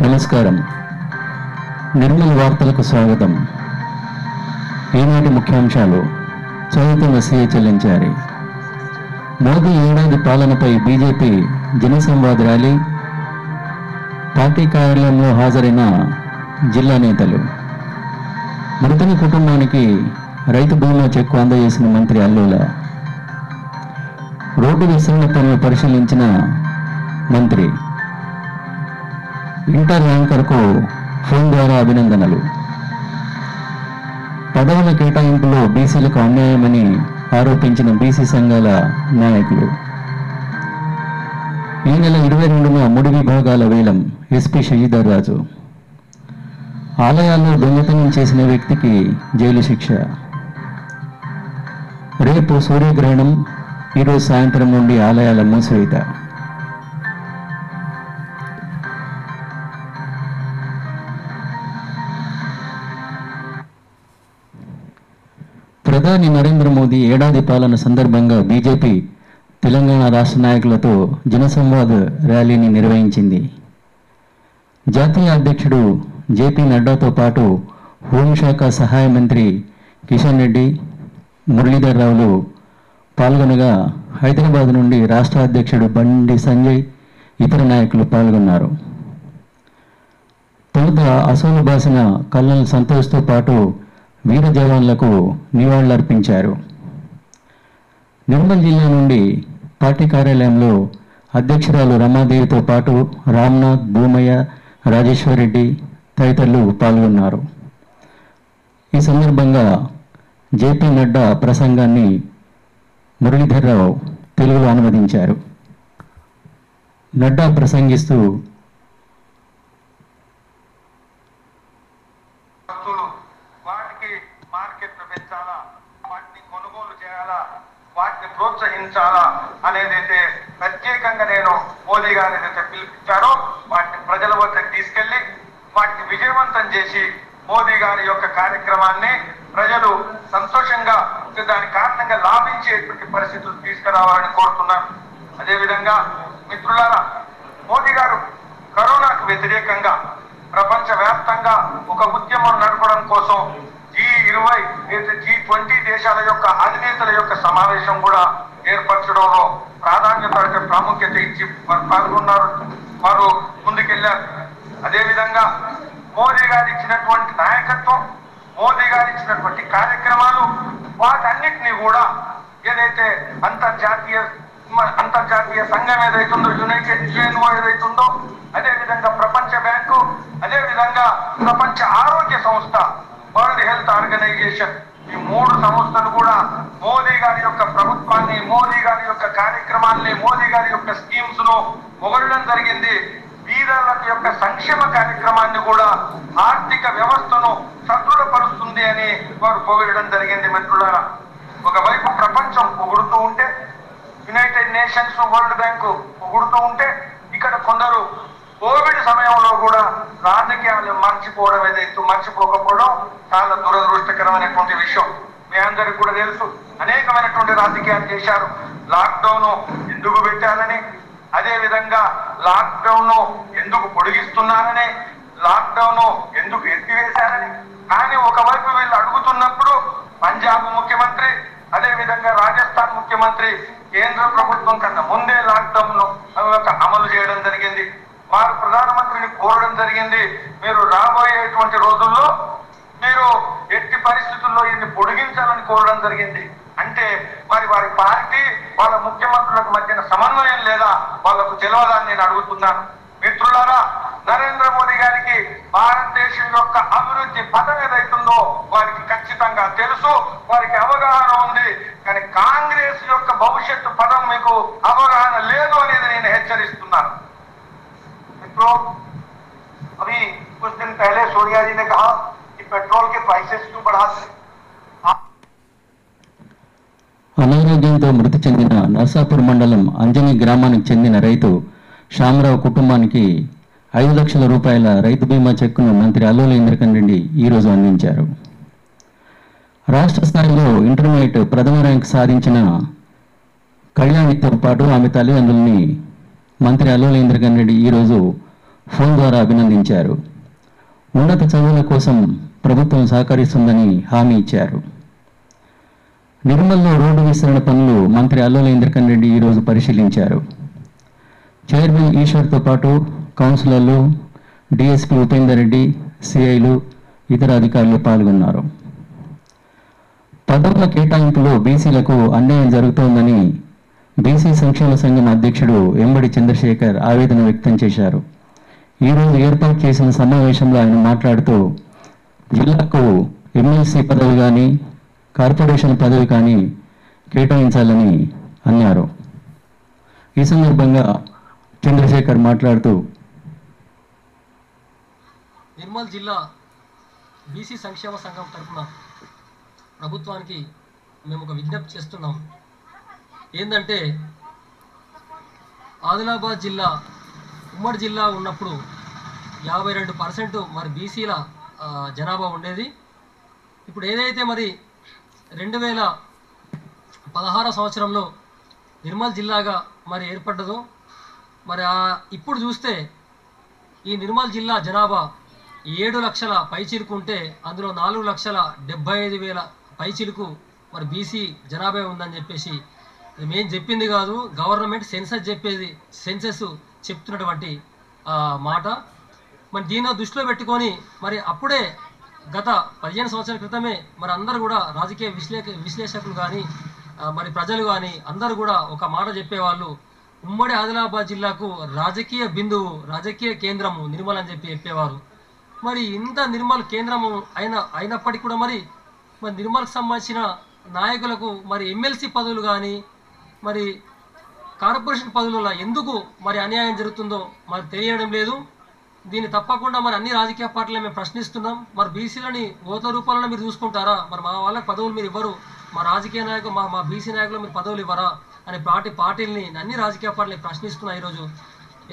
నమస్కారం. నిర్మల్ వార్తలకు స్వాగతం. ఈనాటి ముఖ్యాంశాలు చదువుతున్న సీఏ చెల్లించారు. మోదీ ఏడాది పాలనపై బీజేపీ జనసంవాద్ ర్యాలీ పార్టీ కార్యాలయంలో హాజరైన జిల్లా నేతలు. మృతుని కుటుంబానికి రైతు భూమిలో చెక్కు అందజేసిన మంత్రి అల్లుల. రోడ్డు విస్తరణ పనులు పరిశీలించిన మంత్రి. ఇంటర్ యాంకర్కు ఫోన్ ద్వారా అభినందనలు. పదవుల కేటాయింపులో బీసీలకు అన్యాయమని ఆరోపించిన బీసీ సంఘాల నాయకులు. ఈ నెల ఇరవై రెండున మూడు విభాగాల వేలం ఎస్పీ శశిధర్ రాజు. ఆలయాల్లో దొంగతనం చేసిన వ్యక్తికి జైలు శిక్ష. రేపు సూర్యగ్రహణం ఈరోజు సాయంత్రం నుండి ఆలయాల మూసివేత. ప్రధాని నరేంద్ర మోదీ ఏడాది పాలన సందర్భంగా బీజేపీ తెలంగాణ రాష్ట్ర నాయకులతో జనసంవాద్ ర్యాలీని నిర్వహించింది. జాతీయ అధ్యక్షుడు జేపీ నడ్డాతో పాటు హోంశాఖ సహాయ మంత్రి కిషన్ రెడ్డి మురళీధర్ రావులు పాల్గొనగా హైదరాబాద్ నుండి రాష్ట్ర అధ్యక్షుడు బండి సంజయ్ ఇతర నాయకులు పాల్గొన్నారు. తొలుత అసోలు బాసిన కల్నల్ సంతోష్తో పాటు వీర జవాన్లకు నివాళులర్పించారు. నిర్మల్ జిల్లా నుండి పార్టీ కార్యాలయంలో అధ్యక్షురాలు రమాదేవితో పాటు రామ్నాథ్ భూమయ్య రాజేశ్వరరెడ్డి తదితరులు పాల్గొన్నారు. ఈ సందర్భంగా జేపీ నడ్డా ప్రసంగాన్ని మురళీధర్రావు తెలుగులో అనువదించారు. నడ్డా ప్రసంగిస్తూ ప్రోత్సహించాలా అనేది అయితే ప్రత్యేకంగా నేను మోదీ గారు ఏదైతే పిలిపించారో వాటిని ప్రజల వద్దకు తీసుకెళ్ళి వాటిని విజయవంతం చేసి మోదీ గారి యొక్క కార్యక్రమాన్ని ప్రజలు సంతోషంగా దాని కారణంగా లాభించేటువంటి పరిస్థితులు తీసుకురావాలని కోరుతున్నాను. అదేవిధంగా మిత్రులారా మోదీ గారు కరోనాకు వ్యతిరేకంగా ప్రపంచ వ్యాప్తంగా ఒక ఉద్యమం నడపడం కోసం ఇరవై జీ ట్వంటీ దేశాల యొక్క అధినేతల యొక్క సమావేశం కూడా ఏర్పరచడంలో ప్రాధాన్యత అంటే ప్రాముఖ్యత ఇచ్చి వారు పాల్గొన్నారు. వారు ముందుకెళ్ళారు అదేవిధంగా మోదీ గారు ఇచ్చినటువంటి నాయకత్వం మోదీ గారు ఇచ్చినటువంటి కార్యక్రమాలు వాటన్నిటినీ కూడా ఏదైతే అంతర్జాతీయ అంతర్జాతీయ సంఘం ఏదైతుందో యునైటెడ్ యుఎన్ఓ ఏదైతుందో అదే విధంగా ప్రపంచ బ్యాంకు అదేవిధంగా ప్రపంచ ఆరోగ్య సంస్థ ఆర్గనైజేషన్ ఈ మూడు సంస్థలు కూడా మోదీ గారి యొక్క ప్రభుత్వాన్ని మోదీ గారి యొక్క కార్యక్రమాల్ని మోదీ గారి యొక్క స్కీమ్స్ను పొగడడం జరిగింది బీదర్ల యొక్క సంక్షేమ కార్యక్రమాన్ని కూడా ఆర్థిక వ్యవస్థను సదృఢపరుస్తుంది అని వారు పొగడడం జరిగింది మిత్రులారా. ఒకవైపు ప్రపంచం పొగుడుతూ ఉంటే యునైటెడ్ నేషన్స్ వరల్డ్ బ్యాంకు పొగుడుతూ ఉంటే ఇక్కడ కొందరు కోవిడ్ సమయంలో కూడా రాజకీయాలు మర్చిపోవడం ఏదైతే మర్చిపోకపోవడం చాలా దురదృష్టకరమైనటువంటి విషయం. మీ అందరికి కూడా తెలుసు. అనేకమైనటువంటి రాజకీయాలు చేశారు. లాక్డౌన్ ఎందుకు పెట్టాలని? అదే విధంగా లాక్డౌన్ ఎందుకు పొడిగిస్తున్నారని? లాక్డౌన్ ఎందుకు ఎత్తివేశారని? కానీ ఒకవైపు వీళ్ళు అడుగుతున్నప్పుడు పంజాబ్ ముఖ్యమంత్రి అదే విధంగా రాజస్థాన్ ముఖ్యమంత్రి కేంద్ర ప్రభుత్వం కన్నా ముందే లాక్డౌన్ అమలు చేయడం జరిగింది. వారు ప్రధానమంత్రిని కోరడం జరిగింది. మీరు రాబోయేటువంటి రోజుల్లో మీరు ఎట్టి పరిస్థితుల్లో ఇది పొడిగించాలని కోరడం జరిగింది. అంటే మరి వారి పార్టీ వాళ్ళ ముఖ్యమంత్రులకు మధ్యన సమన్వయం లేదా వాళ్ళకు తెలియదని నేను అడుగుతున్నాను. మిత్రులారా నరేంద్ర మోదీ గారికి భారతదేశం యొక్క అభివృద్ధి పదం ఏదైతుందో వారికి ఖచ్చితంగా తెలుసు. వారికి అవగాహన ఉంది. కానీ కాంగ్రెస్ యొక్క భవిష్యత్తు పదం మీకు అవగాహన నర్సాపూర్ మండలం అంజని గ్రామానికి చెందిన రైతు శ్యామరావు కుటుంబానికి ఐదు లక్షల రూపాయల రైతు బీమా చెక్కును మంత్రి అల్లుల ఇంద్రకరణ్ రెడ్డి ఈరోజు అందించారు. రాష్ట్ర స్థాయిలో ఇంటర్మీడియట్ ప్రథమ ర్యాంక్ సాధించిన కళ్యాణితో పాటు ఆమె తల్లిదండ్రుల్ని మంత్రి అల్లుల ఇంద్రకరణ్ రెడ్డి ఈరోజు ఫోన్ ద్వారా అభినందించారు. ఉన్నత చదువుల కోసం ప్రభుత్వం సహకరిస్తుందని హామీ ఇచ్చారు. నిర్మల్లో రోడ్డు విస్తరణ పనులు మంత్రి అల్లోల ఇంద్రకరణ్ రెడ్డి ఈరోజు పరిశీలించారు. చైర్మన్ ఈశ్వర్తో పాటు కౌన్సిలర్లు డిఎస్పి ఉపేందర్ రెడ్డి సిఐలు ఇతర అధికారులు పాల్గొన్నారు. పదవుల కేటాయింపులో బీసీలకు అన్యాయం జరుగుతోందని బీసీ సంక్షేమ సంఘం అధ్యక్షుడు ఎంబడి చంద్రశేఖర్ ఆవేదన వ్యక్తం చేశారు. ఈరోజు ఏర్పాటు చేసిన సమావేశంలో ఆయన మాట్లాడుతూ జిల్లాకు ఎమ్మెల్సీ పదవి కానీ కార్పొరేషన్ పదవి కానీ కేటాయించాలని అన్నారు. ఈ సందర్భంగా చంద్రశేఖర్ మాట్లాడుతూ నిర్మల్ జిల్లా బీసీ సంక్షేమ సంఘం తరఫున ప్రభుత్వానికి మేము ఒక విజ్ఞప్తి చేస్తున్నాం. ఏంటంటే ఆదిలాబాద్ జిల్లా ఉమ్మడి జిల్లా ఉన్నప్పుడు యాభై రెండు పర్సెంట్ మరి బీసీల జనాభా ఉండేది. ఇప్పుడు ఏదైతే మరి రెండు వేల పదహారో సంవత్సరంలో నిర్మల్ జిల్లాగా మరి ఏర్పడ్డదో మరి ఇప్పుడు చూస్తే ఈ నిర్మల్ జిల్లా జనాభా ఏడు లక్షల పైచిలుకుంటే అందులో నాలుగు లక్షల డెబ్బై ఐదు వేల పైచిలుకు మరి బీసీ జనాభా ఉందని చెప్పేసి మేము చెప్పింది కాదు గవర్నమెంట్ సెన్సస్ చెప్పేది సెన్సెస్ చెప్తున్నటువంటి మాట. మరి దీన్ని దృష్టిలో పెట్టుకొని మరి అప్పుడే గత పదిహేను సంవత్సరాల క్రితమే మరి అందరూ కూడా రాజకీయ విశ్లే విశ్లేషకులు కానీ మరి ప్రజలు కానీ అందరూ కూడా ఒక మాట చెప్పేవాళ్ళు. ఉమ్మడి ఆదిలాబాద్ జిల్లాకు రాజకీయ బిందువు రాజకీయ కేంద్రము నిర్మల్ అని చెప్పి చెప్పేవారు. మరి ఇంత నిర్మల్ కేంద్రము అయిన అయినప్పటికీ కూడా మరి మరి నిర్మల్కి సంబంధించిన నాయకులకు మరి ఎమ్మెల్సీ పదవులు కానీ మరి కార్పొరేషన్ పదవుల ఎందుకు మరి అన్యాయం జరుగుతుందో మరి తెలియడం లేదు. దీన్ని తప్పకుండా మరి అన్ని రాజకీయ పార్టీలు మేము ప్రశ్నిస్తున్నాం. మరి బీసీలని ఓట్ల రూపాలను మీరు చూసుకుంటారా? మరి మా వాళ్ళకి పదవులు మీరు ఇవ్వరు. మా రాజకీయ నాయకులు మా మా బీసీ నాయకులు మీరు పదవులు ఇవ్వరా? అనే పార్టీ పార్టీలని అన్ని రాజకీయ పార్టీలు ప్రశ్నిస్తున్నాయి ఈరోజు.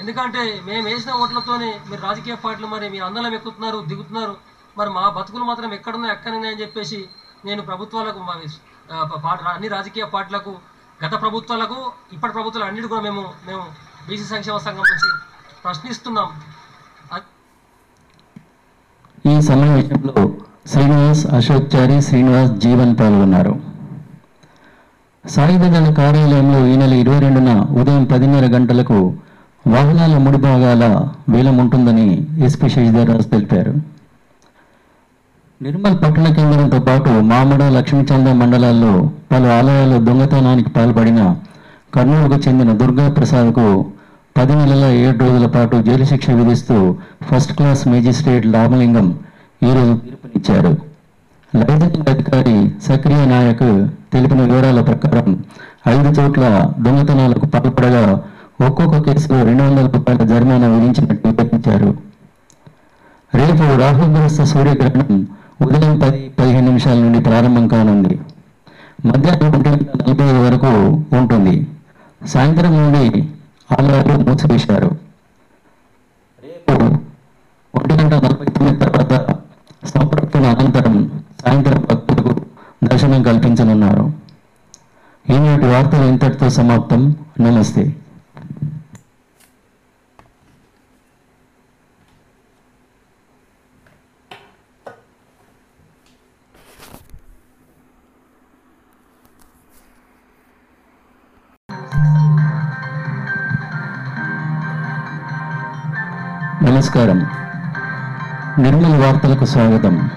ఎందుకంటే మేము వేసిన ఓట్లతోనే మీరు రాజకీయ పార్టీలు మరి మీరు అందరం ఎక్కుతున్నారు దిగుతున్నారు. మరి మా బతుకులు మాత్రం ఎక్కడున్నాయి అని చెప్పేసి నేను ప్రభుత్వాలకు అన్ని రాజకీయ పార్టీలకు గత ప్రభుత్వాలకు ఇప్పటి ప్రభుత్వాలు అన్నిటి కూడా మేము మేము బీసీ సంక్షేమ సంఘం నుంచి ప్రశ్నిస్తున్నాం. ఈ సమావేశంలో శ్రీనివాస్ అశోక్ చారి శ్రీనివాస్ జీవన్ పాల్గొన్నారు. సాయుధదళ కార్యాలయంలో ఈ నెల ఇరవై రెండున ఉదయం పదిన్నర గంటలకు వాహనాల ముడి భాగాల వేలం ఉంటుందని ఎస్పీ శశిధర్రాజు తెలిపారు. నిర్మల్ పట్టణ కేంద్రంతో పాటు మామడ లక్ష్మీచంద మండలాల్లో పలు ఆలయాల్లో దొంగతనానికి పాల్పడిన కర్నూలుకు చెందిన దుర్గా ప్రసాద్కు పది నెలల ఏడు రోజుల పాటు జైలు శిక్ష విధిస్తూ ఫస్ట్ క్లాస్ మేజిస్ట్రేట్ రామలింగం ఈరోజు తీర్పునిచ్చారు. లైసెన్స్ అధికారి సక్రియ నాయక్ తెలిపిన వివరాల ప్రకారం ఐదు చోట్ల దొంగతనాలకు పాల్పడగా ఒక్కొక్క కేసులో రెండు వందల రూపాయల జరిమానా విధించినట్టు వివరించారు. రేపు రాహుగ్రస్త సూర్యగ్రహణం ఉదయం పది పదిహేను నిమిషాల నుండి ప్రారంభం కానుంది. మధ్యాహ్నం ఒంటి నలభై వరకు ఉంటుంది. సాయంత్రం నుండి ఆలయాలు మూసివేశారు. రేపు ఒంటి గంట నలభై తొమ్మిది తర్వాత సంప్రక్తుల అనంతరం సాయంత్రం భక్తులకు దర్శనం కల్పించనున్నారు. ఈనాటి వార్తలు ఇంతటితో సమాప్తం. నమస్తే. నమస్కారం. నిర్మల్ వార్తలకు స్వాగతం.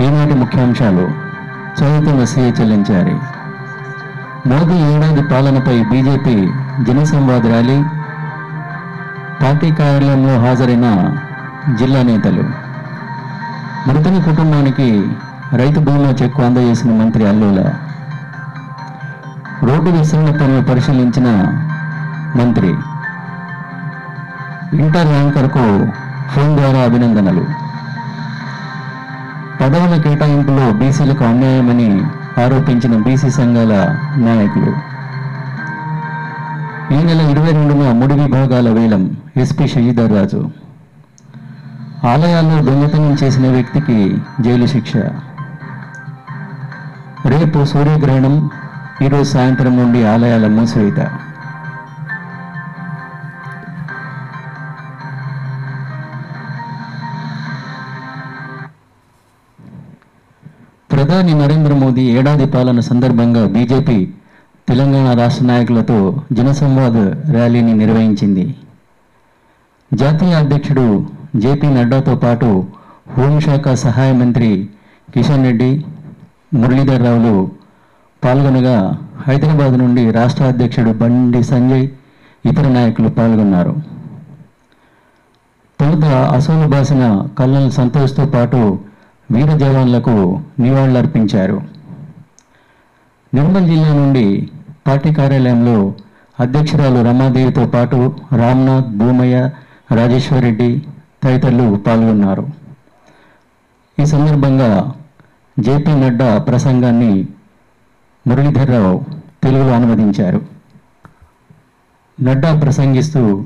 ఈనాటి ముఖ్యాంశాలు. చదువుతున్న సీఏ చెల్లించారి. మోదీ ఏడాది పాలనపై బీజేపీ జనసంవాద్ ర్యాలీ. పార్టీ కార్యాలయంలో హాజరైన జిల్లా నేతలు. మృతుని కుటుంబానికి రైతు భూమిలో చెక్కు అందజేసిన మంత్రి అల్లుల. రోడ్డు విస్తరణ పనులు పరిశీలించిన మంత్రి. ఇంటర్ ర్యాంకర్కు ఫోన్ ద్వారా అభినందనలు. పదవుల కేటాయింపులో బీసీలకు అన్యాయమని ఆరోపించిన బీసీ సంఘాల నాయకులు. ఈ నెల ఇరవై రెండున ముడి విభాగాల వేలం ఎస్పీ శశిధర్ రాజు. ఆలయాల్లో దొంగతనం చేసిన వ్యక్తికి జైలు శిక్ష. రేపు సూర్యగ్రహణం ఈరోజు సాయంత్రం నుండి ఆలయాల మూసివేత. ప్రధాని నరేంద్ర మోదీ ఏడాది పాలన సందర్భంగా బీజేపీ తెలంగాణ రాష్ట్ర నాయకులతో జనసంవాద్ ర్యాలీని నిర్వహించింది. జాతీయ అధ్యక్షుడు జేపీ నడ్డాతో పాటు హోంశాఖ సహాయ మంత్రి కిషన్ రెడ్డి మురళీధర్ రావులు పాల్గొనగా హైదరాబాద్ నుండి రాష్ట్ర అధ్యక్షుడు బండి సంజయ్ ఇతర నాయకులు పాల్గొన్నారు. తొలుత అసోలు బాసిన కల్నల్ సంతోష్తో పాటు వీర జవాన్లకు నివాళులర్పించారు. నిర్మల్ జిల్లా నుండి పార్టీ కార్యాలయంలో అధ్యక్షురాలు రమాదేవితో పాటు రామ్నాథ్ భూమయ్య రాజేశ్వర్ రెడ్డి తదితరులు పాల్గొన్నారు. ఈ సందర్భంగా జేపీ నడ్డా ప్రసంగాన్ని మురళీధర్రావు తెలుగులో అనువదించారు. నడ్డా ప్రసంగిస్తూ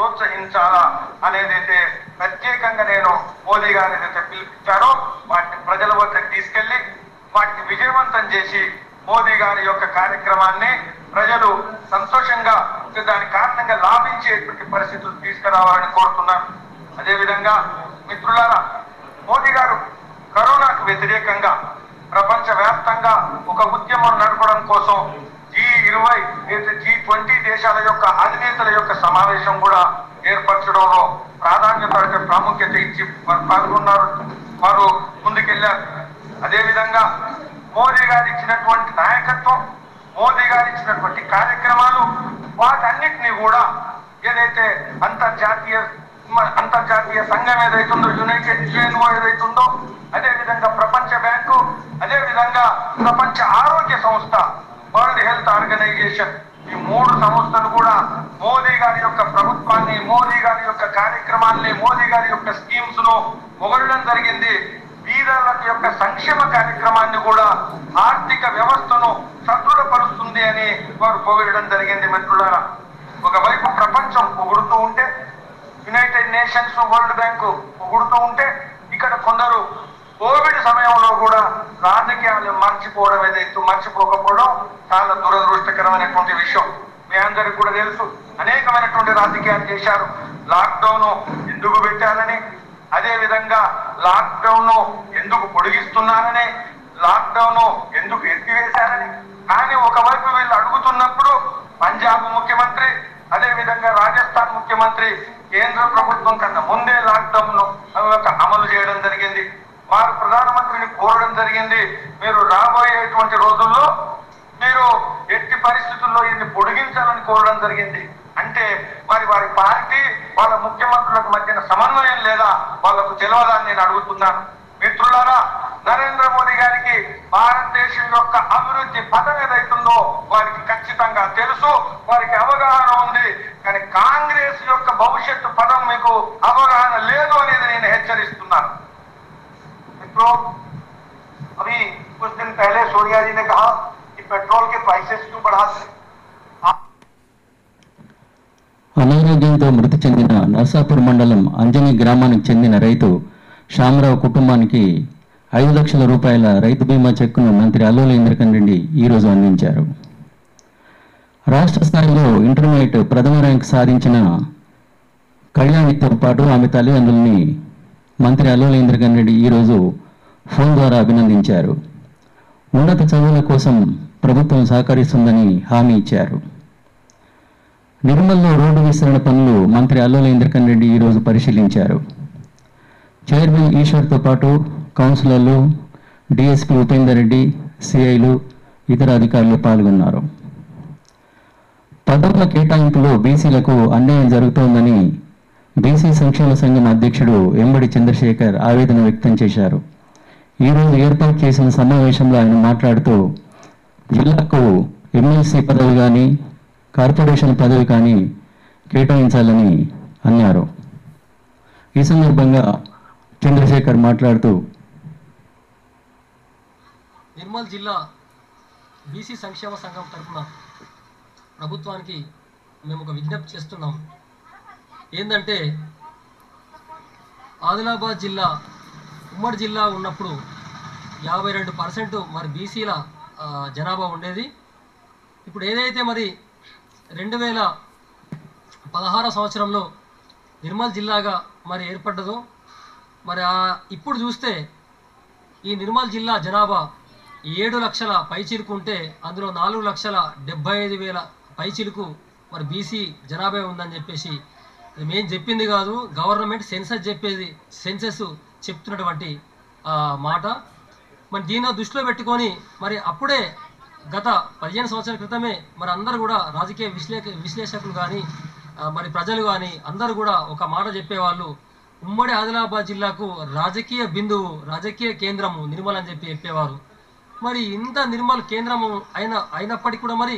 ప్రోత్సహించాలా అనేది అయితే ప్రత్యేకంగా నేను మోదీ గారు ఏదైతే పిలిపించారో వాటిని ప్రజల వద్దకు తీసుకెళ్ళి వాటిని విజయవంతం చేసి మోదీ గారి యొక్క కార్యక్రమాన్ని ప్రజలు సంతోషంగా దాని కారణంగా లాభించేటువంటి పరిస్థితులు తీసుకురావాలని కోరుతున్నాను. అదేవిధంగా మిత్రులారా మోదీ గారు కరోనాకు వ్యతిరేకంగా ప్రపంచ వ్యాప్తంగా ఒక ఉద్యమం నడపడం కోసం ఇరవై జీ ట్వంటీ దేశాల యొక్క అధినేతల యొక్క సమావేశం కూడా ఏర్పరచడంలో ప్రాధాన్యత ప్రాముఖ్యత ఇచ్చి పాల్గొన్నారు. వారు ముందుకెళ్ళారు అదేవిధంగా మోదీ గారు ఇచ్చినటువంటి నాయకత్వం మోదీ గారు ఇచ్చినటువంటి కార్యక్రమాలు వాటన్నిటినీ కూడా ఏదైతే అంతర్జాతీయ అంతర్జాతీయ సంఘం ఏదైతుందో యునైటెడ్ యుఎన్ఓ ఏదైతుందో అదే విధంగా ప్రపంచ బ్యాంకు అదేవిధంగా ప్రపంచ ఆరోగ్య సంస్థ వరల్డ్ హెల్త్ ఆర్గనైజేషన్. ఈ మూడు సంస్థలు కూడా మోదీ గారి యొక్క ప్రభుత్వాన్ని మోదీ గారి యొక్క కార్యక్రమాల్ని మోదీ గారి యొక్క స్కీమ్స్ను పొగడడం జరిగింది. బీదర్లకు యొక్క సంక్షేమ కార్యక్రమాన్ని కూడా ఆర్థిక వ్యవస్థను సదృఢపరుస్తుంది అని వారు పొగడడం జరిగింది మిత్రులారా. ఒకవైపు ప్రపంచం పొగుడుతూ ఉంటే యునైటెడ్ నేషన్స్ వరల్డ్ బ్యాంకు పొగుడుతూ ఉంటే ఇక్కడ కొందరు కోవిడ్ సమయంలో కూడా రాజకీయాలు మర్చిపోవడం ఏదైతే మర్చిపోకపోవడం చాలా దురదృష్టకరమైనటువంటి విషయం. మీ అందరికి కూడా తెలుసు. అనేకమైనటువంటి రాజకీయాలు చేశారు. లాక్డౌన్ ఎందుకు పెట్టాలని అదే విధంగా లాక్డౌన్ ఎందుకు పొడిగిస్తున్నారని? లాక్డౌన్ ఎందుకు ఎత్తివేశారని? కానీ ఒకవైపు వీళ్ళు అడుగుతున్నప్పుడు పంజాబ్ ముఖ్యమంత్రి అదే విధంగా రాజస్థాన్ ముఖ్యమంత్రి కేంద్ర ప్రభుత్వం కన్నా ముందే లాక్డౌన్ అమలు చేయడం జరిగింది. వారు ప్రధానమంత్రి కోరడం జరిగింది. మీరు రాబోయేటువంటి రోజుల్లో మీరు ఎట్టి పరిస్థితుల్లో ఇది పొడిగించాలని కోరడం జరిగింది. అంటే మరి వారి పార్టీ వాళ్ళ ముఖ్యమంత్రులకు మధ్యన సమన్వయం లేదా వాళ్ళకు తెలియదని నేను అడుగుతున్నాను. మిత్రులారా నరేంద్ర మోదీ గారికి భారతదేశం యొక్క అభివృద్ధి పదం ఏదైతుందో వారికి ఖచ్చితంగా తెలుసు వారికి అవగాహన ఉంది. కానీ కాంగ్రెస్ యొక్క భవిష్యత్తు పదం మీకు అవగాహన లేదు అనేది నేను హెచ్చరిస్తున్నాను. మిత్రులు दिन पहले सोनिया जी ने कहा कि पेट्रोल के प्राइसेस क्यों बढ़ाते हैं అనారోగ్యంతో మృతి చెందిన నర్సాపూర్ మండలం అంజని గ్రామానికి చెందిన రైతు శ్యామరావు కుటుంబానికి ఐదు లక్షల రూపాయల రైతు బీమా చెక్కును మంత్రి అల్లోల ఇంద్రకన్ రెడ్డి ఈరోజు అందించారు రాష్ట్ర స్థాయిలో ఇంటర్మీడియట్ ప్రథమ ర్యాంక్ సాధించిన కళ్యాణితో పాటు ఆమె తల్లిదండ్రుల్ని మంత్రి అల్లోల ఇంద్రకన్ రెడ్డి ఈరోజు ఫోన్ ద్వారా అభినందించారు ఉన్నత చదువుల కోసం ప్రభుత్వం సహకరిస్తుందని హామీ ఇచ్చారు. నిర్మల్లో రోడ్డు విస్తరణ పనులు మంత్రి అల్లుల ఇంద్రకన్ రెడ్డి ఈరోజు పరిశీలించారు. చైర్మన్ ఈశ్వర్తో పాటు కౌన్సిలర్లు డిఎస్పీ ఉపేందర్ రెడ్డి సిఐలు ఇతర అధికారులు పాల్గొన్నారు. పదవుల కేటాయింపులో బీసీలకు అన్యాయం జరుగుతోందని బీసీ సంక్షేమ సంఘం అధ్యక్షుడు ఎంబడి చంద్రశేఖర్ ఆవేదన వ్యక్తం చేశారు. ఈరోజు ఏర్పాటు చేసిన సమావేశంలో ఆయన మాట్లాడుతూ జిల్లాకు ఎమ్మెల్సీ పదవి కానీ కార్పొరేషన్ పదవి కానీ కేటాయించాలని అన్నారు. ఈ సందర్భంగా చంద్రశేఖర్ మాట్లాడుతూ నిర్మల్ జిల్లా బీసీ సంక్షేమ సంఘం తరఫున ప్రభుత్వానికి మేము ఒక విజ్ఞప్తి చేస్తున్నాం. ఏంటంటే ఆదిలాబాద్ జిల్లా ఉమ్మడి జిల్లా ఉన్నప్పుడు యాభై రెండు పర్సెంట్ మరి బీసీల జనాభా ఉండేది. ఇప్పుడు ఏదైతే మరి రెండు వేల పదహారో సంవత్సరంలో నిర్మల్ జిల్లాగా మరి ఏర్పడ్డదో మరి ఇప్పుడు చూస్తే ఈ నిర్మల్ జిల్లా జనాభా ఏడు లక్షల పైచిలుకు ఉంటే అందులో నాలుగు లక్షల డెబ్బై ఐదు వేల పైచిలుకు మరి బీసీ జనాభా ఉందని చెప్పేసి మేము చెప్పింది కాదు. గవర్నమెంట్ సెన్సస్ చెప్పేది సెన్సెస్ చెప్తున్నటువంటి మాట. మరి దీన్ని దృష్టిలో పెట్టుకొని మరి అప్పుడే గత పదిహేను సంవత్సరాల క్రితమే మరి అందరూ కూడా రాజకీయ విశ్లే విశ్లేషకులు కానీ మరి ప్రజలు కానీ అందరూ కూడా ఒక మాట చెప్పేవాళ్ళు. ఉమ్మడి ఆదిలాబాద్ జిల్లాకు రాజకీయ బిందువు రాజకీయ కేంద్రము నిర్మల్ అని చెప్పి చెప్పేవారు. మరి ఇంత నిర్మల్ కేంద్రము అయిన అయినప్పటికీ కూడా మరి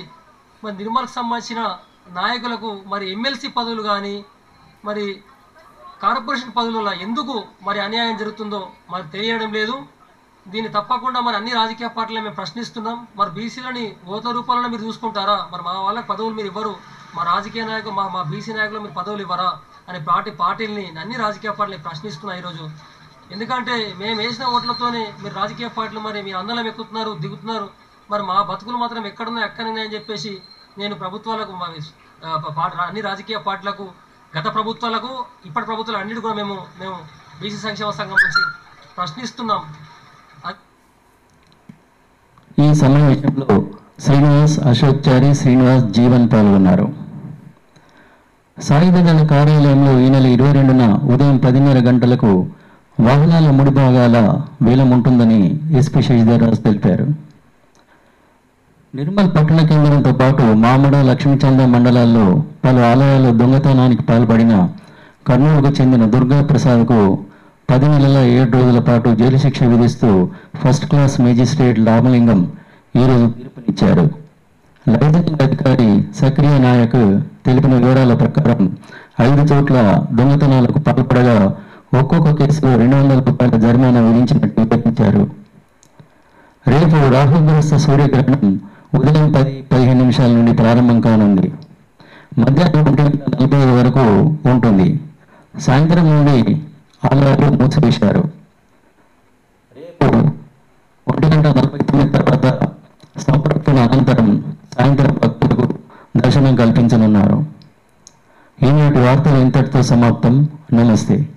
మరి నిర్మల్కి సంబంధించిన నాయకులకు మరి ఎమ్మెల్సీ పదవులు కానీ మరి కార్పొరేషన్ పదవులలో ఎందుకు మరి అన్యాయం జరుగుతుందో మరి తెలియడం లేదు. దీన్ని తప్పకుండా మరి అన్ని రాజకీయ పార్టీలు మేము ప్రశ్నిస్తున్నాం. మరి బీసీలని ఓట్ల రూపాలలో మీరు చూసుకుంటారా? మరి మా వాళ్ళకి పదవులు మీరు ఇవ్వరు. మా రాజకీయ నాయకులు మా మా బీసీ నాయకులు మీరు పదవులు ఇవ్వరా? అనే పార్టీ పార్టీలని అన్ని రాజకీయ పార్టీలు ప్రశ్నిస్తున్నాయి ఈరోజు. ఎందుకంటే మేము వేసిన ఓట్లతోనే మీరు రాజకీయ పార్టీలు మరి మీరు అందరం ఎక్కుతున్నారు దిగుతున్నారు. మరి మా బతుకులు మాత్రం ఎక్కడున్నాయి ఎక్కడనే అని చెప్పేసి నేను ప్రభుత్వాలకు మా అన్ని రాజకీయ పార్టీలకు గత ప్రభుత్వాలకు ఇప్పటి ప్రభుత్వాలు అన్నిటి కూడా మేము మేము బీసీ సంక్షేమ సంఘం నుంచి ప్రశ్నిస్తున్నాం. ఈ సమావేశంలో శ్రీనివాస్ అశోక్ చారి శ్రీనివాస్ జీవన్ పాల్గొన్నారు. సాయుధ దళ కార్యాలయంలో ఈ నెల ఇరవై రెండున ఉదయం పదిన్నర గంటలకు వాహనాల ముడి భాగాల వేలం ఉంటుందని ఎస్పీ శశిధర్రాజు తెలిపారు. నిర్మల్ పట్టణ కేంద్రంతో పాటు మామడ లక్ష్మీచంద మండలాల్లో పలు ఆలయాలు దొంగతనానికి పాల్పడిన కర్నూలుకు చెందిన దుర్గా ప్రసాద్కు పది నెలల ఏడు రోజుల పాటు జైలు శిక్ష విధిస్తూ ఫస్ట్ క్లాస్ మేజిస్ట్రేట్ రామలింగం ఈరోజు తీర్పునిచ్చారు. లైసెన్స్ అధికారి సక్రియ నాయక్ తెలిపిన వివరాల ప్రకారం ఐదు చోట్ల దొంగతనాలకు పాల్పడగా ఒక్కొక్క కేసులో రెండు వందల రూపాయల జరిమానా విధించినట్టు వివరించారు. రేపు రాహుగ్రస్త సూర్యగ్రహణం ఉదయం పది పదిహేను నిమిషాల నుండి ప్రారంభం కానుంది. మధ్యాహ్నం ఒంటి నలభై ఐదు వరకు ఉంటుంది. సాయంత్రం నుండి ఆలయాలు మూసివేశారు. రేపు ఒంటి గంట నలభై తొమ్మిది తర్వాత సంప్రక్తుల అనంతరం సాయంత్రం భక్తులకు దర్శనం కల్పించనున్నారు. ఈనాటి వార్తలు ఇంతటితో సమాప్తం. నమస్తే.